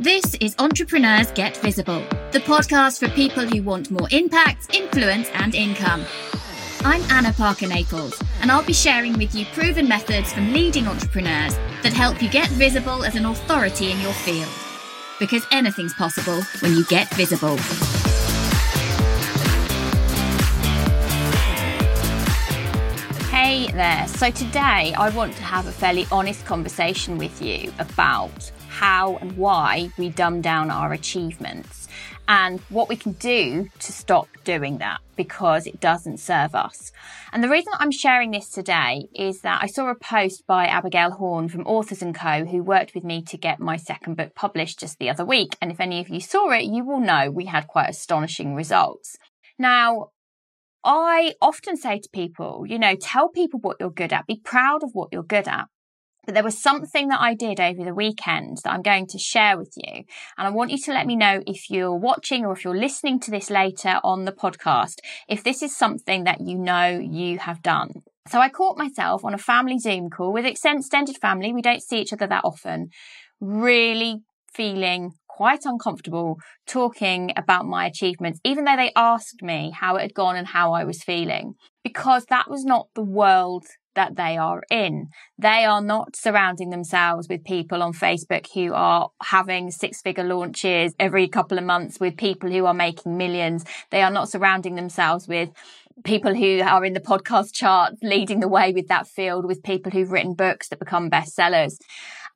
This is Entrepreneurs Get Visible, the podcast for people who want more impact, influence, and income. I'm Anna Parker Naples, and I'll be sharing with you proven methods from leading entrepreneurs that help you get visible as an authority in your field. Because anything's possible when you get visible. Hey there. So today I want to have a fairly honest conversation with you about how and why we dumb down our achievements and what we can do to stop doing that because it doesn't serve us. And the reason I'm sharing this today is that I saw a post by Abigail Horn from Authors & Co who worked with me to get my second book published just the other week. And if any of you saw it, you will know we had quite astonishing results. Now, I often say to people, you know, tell people what you're good at, be proud of what you're good at. But there was something that I did over the weekend that I'm going to share with you. And I want you to let me know if you're watching or if you're listening to this later on the podcast, if this is something that you know you have done. So I caught myself on a family Zoom call with extended family. We don't see each other that often. Really feeling quite uncomfortable talking about my achievements, even though they asked me how it had gone and how I was feeling, because that was not the world that they are in. They are not surrounding themselves with people on Facebook who are having six figure launches every couple of months with people who are making millions. They are not surrounding themselves with people who are in the podcast chart leading the way with that field with people who've written books that become bestsellers.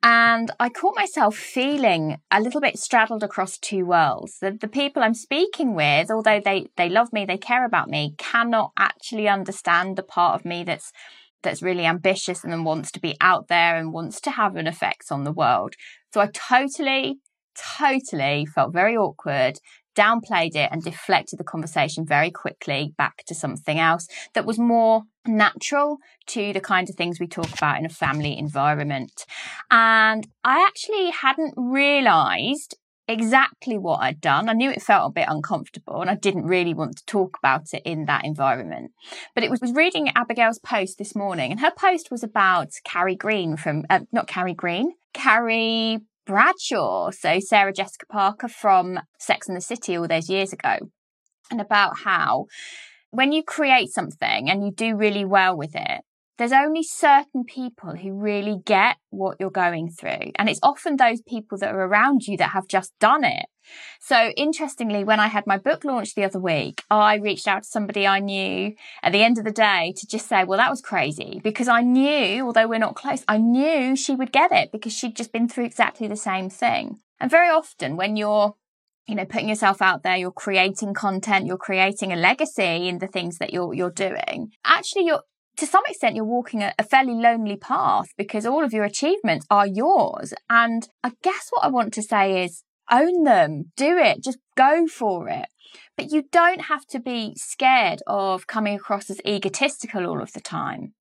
And I caught myself feeling a little bit straddled across two worlds. The, the people I'm speaking with, although they, they love me, they care about me, cannot actually understand the part of me that's that's really ambitious and then wants to be out there and wants to have an effect on the world. So I totally, totally felt very awkward, downplayed it and deflected the conversation very quickly back to something else that was more natural to the kind of things we talk about in a family environment. And I actually hadn't realized exactly what I'd done. I knew it felt a bit uncomfortable and I didn't really want to talk about it in that environment. But it was, reading Abigail's post this morning and her post was about Carrie Green from, uh, not Carrie Green, Carrie Bradshaw. So Sarah Jessica Parker from Sex and the City all those years ago and about how when you create something and you do really well with it, there's only certain people who really get what you're going through. And it's often those people that are around you that have just done it. So interestingly, when I had my book launch the other week, I reached out to somebody I knew at the end of the day to just say, well, that was crazy because I knew, although we're not close, I knew she would get it because she'd just been through exactly the same thing. And very often when you're you know, putting yourself out there, you're creating content, you're creating a legacy in the things that you're, you're doing. Actually, you're, to some extent, you're walking a, a, fairly lonely path because all of your achievements are yours. And I guess what I want to say is own them, do it, just go for it. But you don't have to be scared of coming across as egotistical all of the time.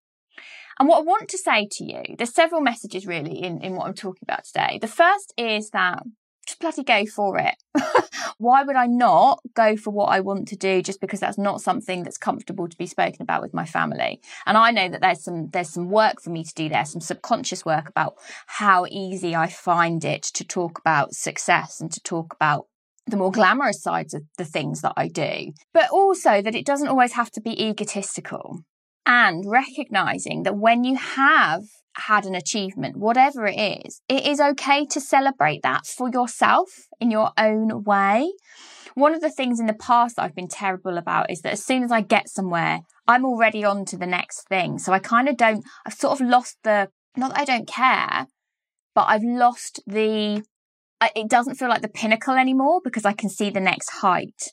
And what I want to say to you, there's several messages really in, in what I'm talking about today. The first is that just bloody go for it. Why would I not go for what I want to do just because that's not something that's comfortable to be spoken about with my family? And I know that there's some there's some work for me to do there, some subconscious work about how easy I find it to talk about success and to talk about the more glamorous sides of the things that I do, but also that it doesn't always have to be egotistical and recognizing that when you have had an achievement, whatever it is, it is okay to celebrate that for yourself in your own way. One of the things in the past that I've been terrible about is that as soon as I get somewhere, I'm already on to the next thing. So I kind of don't, I've sort of lost the, not that I don't care, but I've lost the, it doesn't feel like the pinnacle anymore because I can see the next height.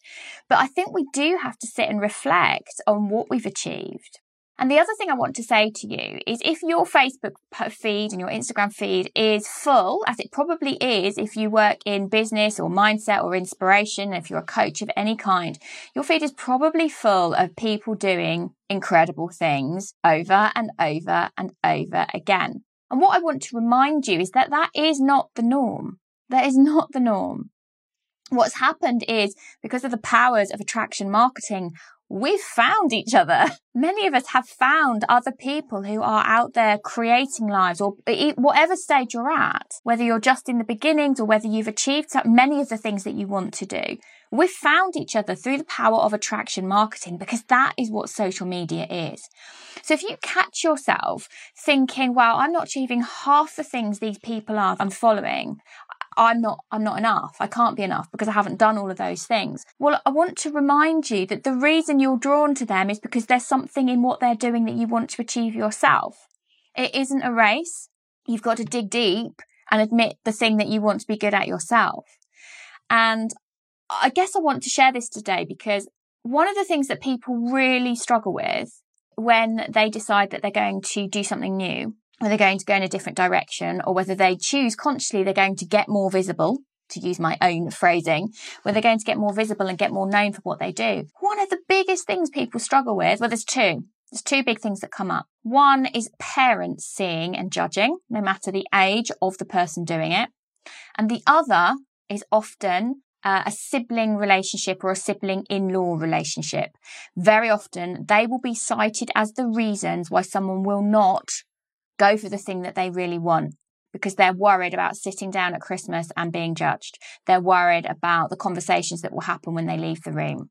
But I think we do have to sit and reflect on what we've achieved and the other thing I want to say to you is if your Facebook feed and your Instagram feed is full, as it probably is if you work in business or mindset or inspiration, if you're a coach of any kind, your feed is probably full of people doing incredible things over and over and over again. And what I want to remind you is that that is not the norm. That is not the norm. What's happened is because of the powers of attraction marketing, we've found each other. Many of us have found other people who are out there creating lives or whatever stage you're at, whether you're just in the beginnings or whether you've achieved many of the things that you want to do. We've found each other through the power of attraction marketing because that is what social media is. So if you catch yourself thinking, well, I'm not achieving half the things these people are I'm following, I'm not I'm not enough. I can't be enough because I haven't done all of those things. Well, I want to remind you that the reason you're drawn to them is because there's something in what they're doing that you want to achieve yourself. It isn't a race. You've got to dig deep and admit the thing that you want to be good at yourself. And I guess I want to share this today because one of the things that people really struggle with when they decide that they're going to do something new whether they're going to go in a different direction or whether they choose consciously they're going to get more visible to use my own phrasing, where they're going to get more visible and get more known for what they do. One of the biggest things people struggle with, well, there's two. There's two big things that come up. One is parents seeing and judging, no matter the age of the person doing it. And the other is often uh, a sibling relationship or a sibling in-law relationship. Very often they will be cited as the reasons why someone will not go for the thing that they really want because they're worried about sitting down at Christmas and being judged. They're worried about the conversations that will happen when they leave the room.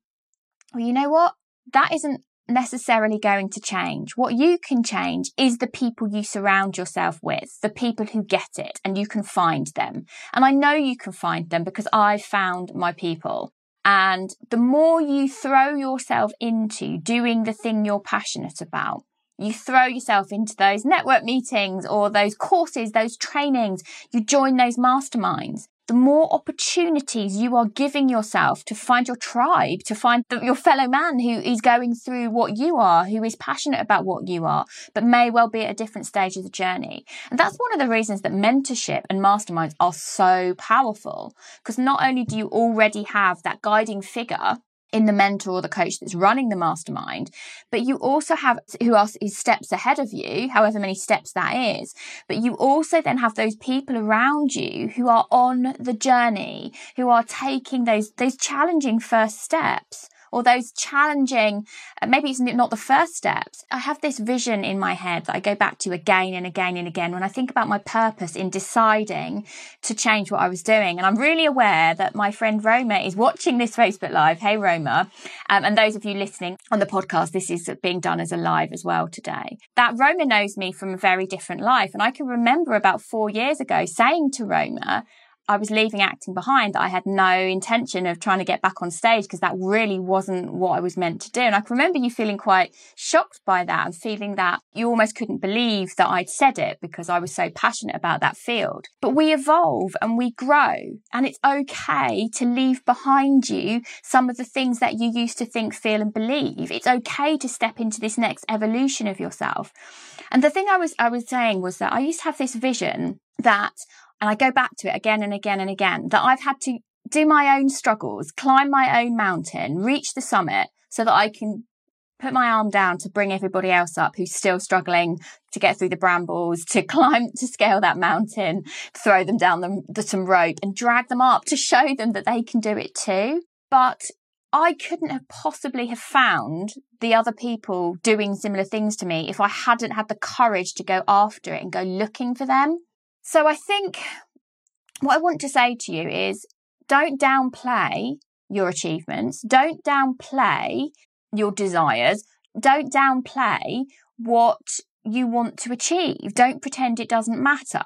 Well, you know what? That isn't necessarily going to change. What you can change is the people you surround yourself with, the people who get it, and you can find them. And I know you can find them because I've found my people. And the more you throw yourself into doing the thing you're passionate about, you throw yourself into those network meetings or those courses, those trainings, you join those masterminds. The more opportunities you are giving yourself to find your tribe, to find the, your fellow man who is going through what you are, who is passionate about what you are, but may well be at a different stage of the journey. And that's one of the reasons that mentorship and masterminds are so powerful. Because not only do you already have that guiding figure in the mentor or the coach that's running the mastermind, but you also have who else is steps ahead of you, however many steps that is. But you also then have those people around you who are on the journey, who are taking those, those challenging first steps or those challenging, uh, maybe it's not the first steps. I have this vision in my head that I go back to again and again and again when I think about my purpose in deciding to change what I was doing. And I'm really aware that my friend Roma is watching this Facebook Live. Hey, Roma. Um, and those of you listening on the podcast, this is being done as a live as well today. That Roma knows me from a very different life. And I can remember about four years ago saying to Roma, I was leaving acting behind I had no intention of trying to get back on stage because that really wasn't what I was meant to do. And I can remember you feeling quite shocked by that and feeling that you almost couldn't believe that I'd said it because I was so passionate about that field. But we evolve and we grow and it's okay to leave behind you some of the things that you used to think, feel and believe. It's okay to step into this next evolution of yourself. And the thing I was, I was saying was that I used to have this vision that and I go back to it again and again and again that I've had to do my own struggles, climb my own mountain, reach the summit so that I can put my arm down to bring everybody else up who's still struggling to get through the brambles, to climb, to scale that mountain, throw them down the, the, some rope and drag them up to show them that they can do it too. But I couldn't have possibly have found the other people doing similar things to me if I hadn't had the courage to go after it and go looking for them. So I think what I want to say to you is don't downplay your achievements. Don't downplay your desires. Don't downplay what you want to achieve. Don't pretend it doesn't matter.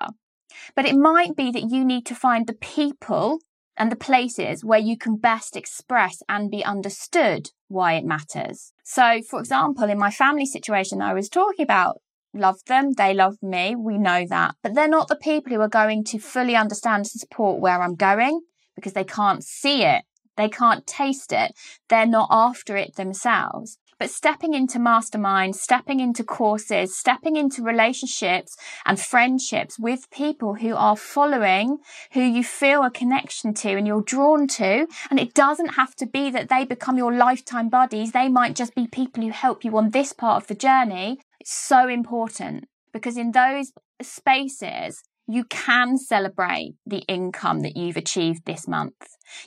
But it might be that you need to find the people and the places where you can best express and be understood why it matters. So, for example, in my family situation I was talking about, love them. They love me. We know that. But they're not the people who are going to fully understand and support where I'm going because they can't see it. They can't taste it. They're not after it themselves. But stepping into masterminds, stepping into courses, stepping into relationships and friendships with people who are following, who you feel a connection to and you're drawn to. And it doesn't have to be that they become your lifetime buddies. They might just be people who help you on this part of the journey. It's so important because in those spaces, you can celebrate the income that you've achieved this month.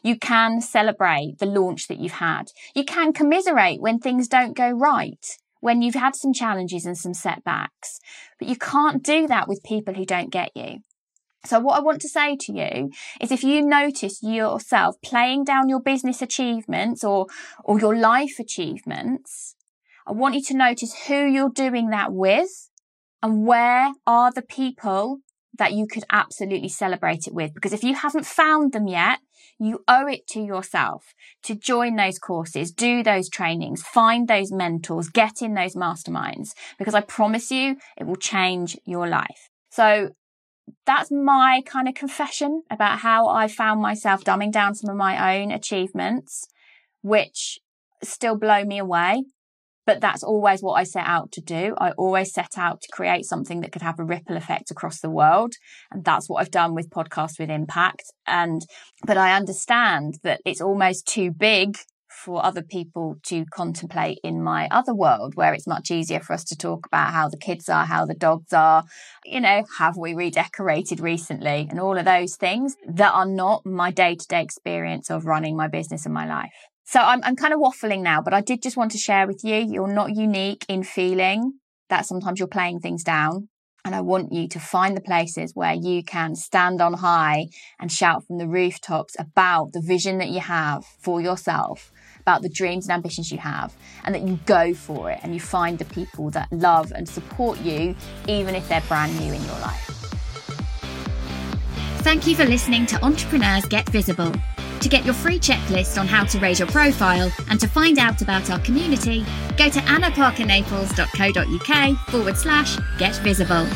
You can celebrate the launch that you've had. You can commiserate when things don't go right, when you've had some challenges and some setbacks. But you can't do that with people who don't get you. So what I want to say to you is if you notice yourself playing down your business achievements or, or your life achievements, I want you to notice who you're doing that with and where are the people that you could absolutely celebrate it with. Because if you haven't found them yet, you owe it to yourself to join those courses, do those trainings, find those mentors, get in those masterminds, because I promise you it will change your life. So that's my kind of confession about how I found myself dumbing down some of my own achievements, which still blow me away but that's always what I set out to do. I always set out to create something that could have a ripple effect across the world. And that's what I've done with Podcast with Impact. And, but I understand that it's almost too big for other people to contemplate in my other world where it's much easier for us to talk about how the kids are, how the dogs are, you know, have we redecorated recently and all of those things that are not my day to day experience of running my business and my life. So I'm, I'm kind of waffling now, but I did just want to share with you, you're not unique in feeling that sometimes you're playing things down. And I want you to find the places where you can stand on high and shout from the rooftops about the vision that you have for yourself, about the dreams and ambitions you have, and that you go for it and you find the people that love and support you, even if they're brand new in your life. Thank you for listening to Entrepreneurs Get Visible. To get your free checklist on how to raise your profile and to find out about our community, go to annaparkernaples.co.uk forward slash get visible.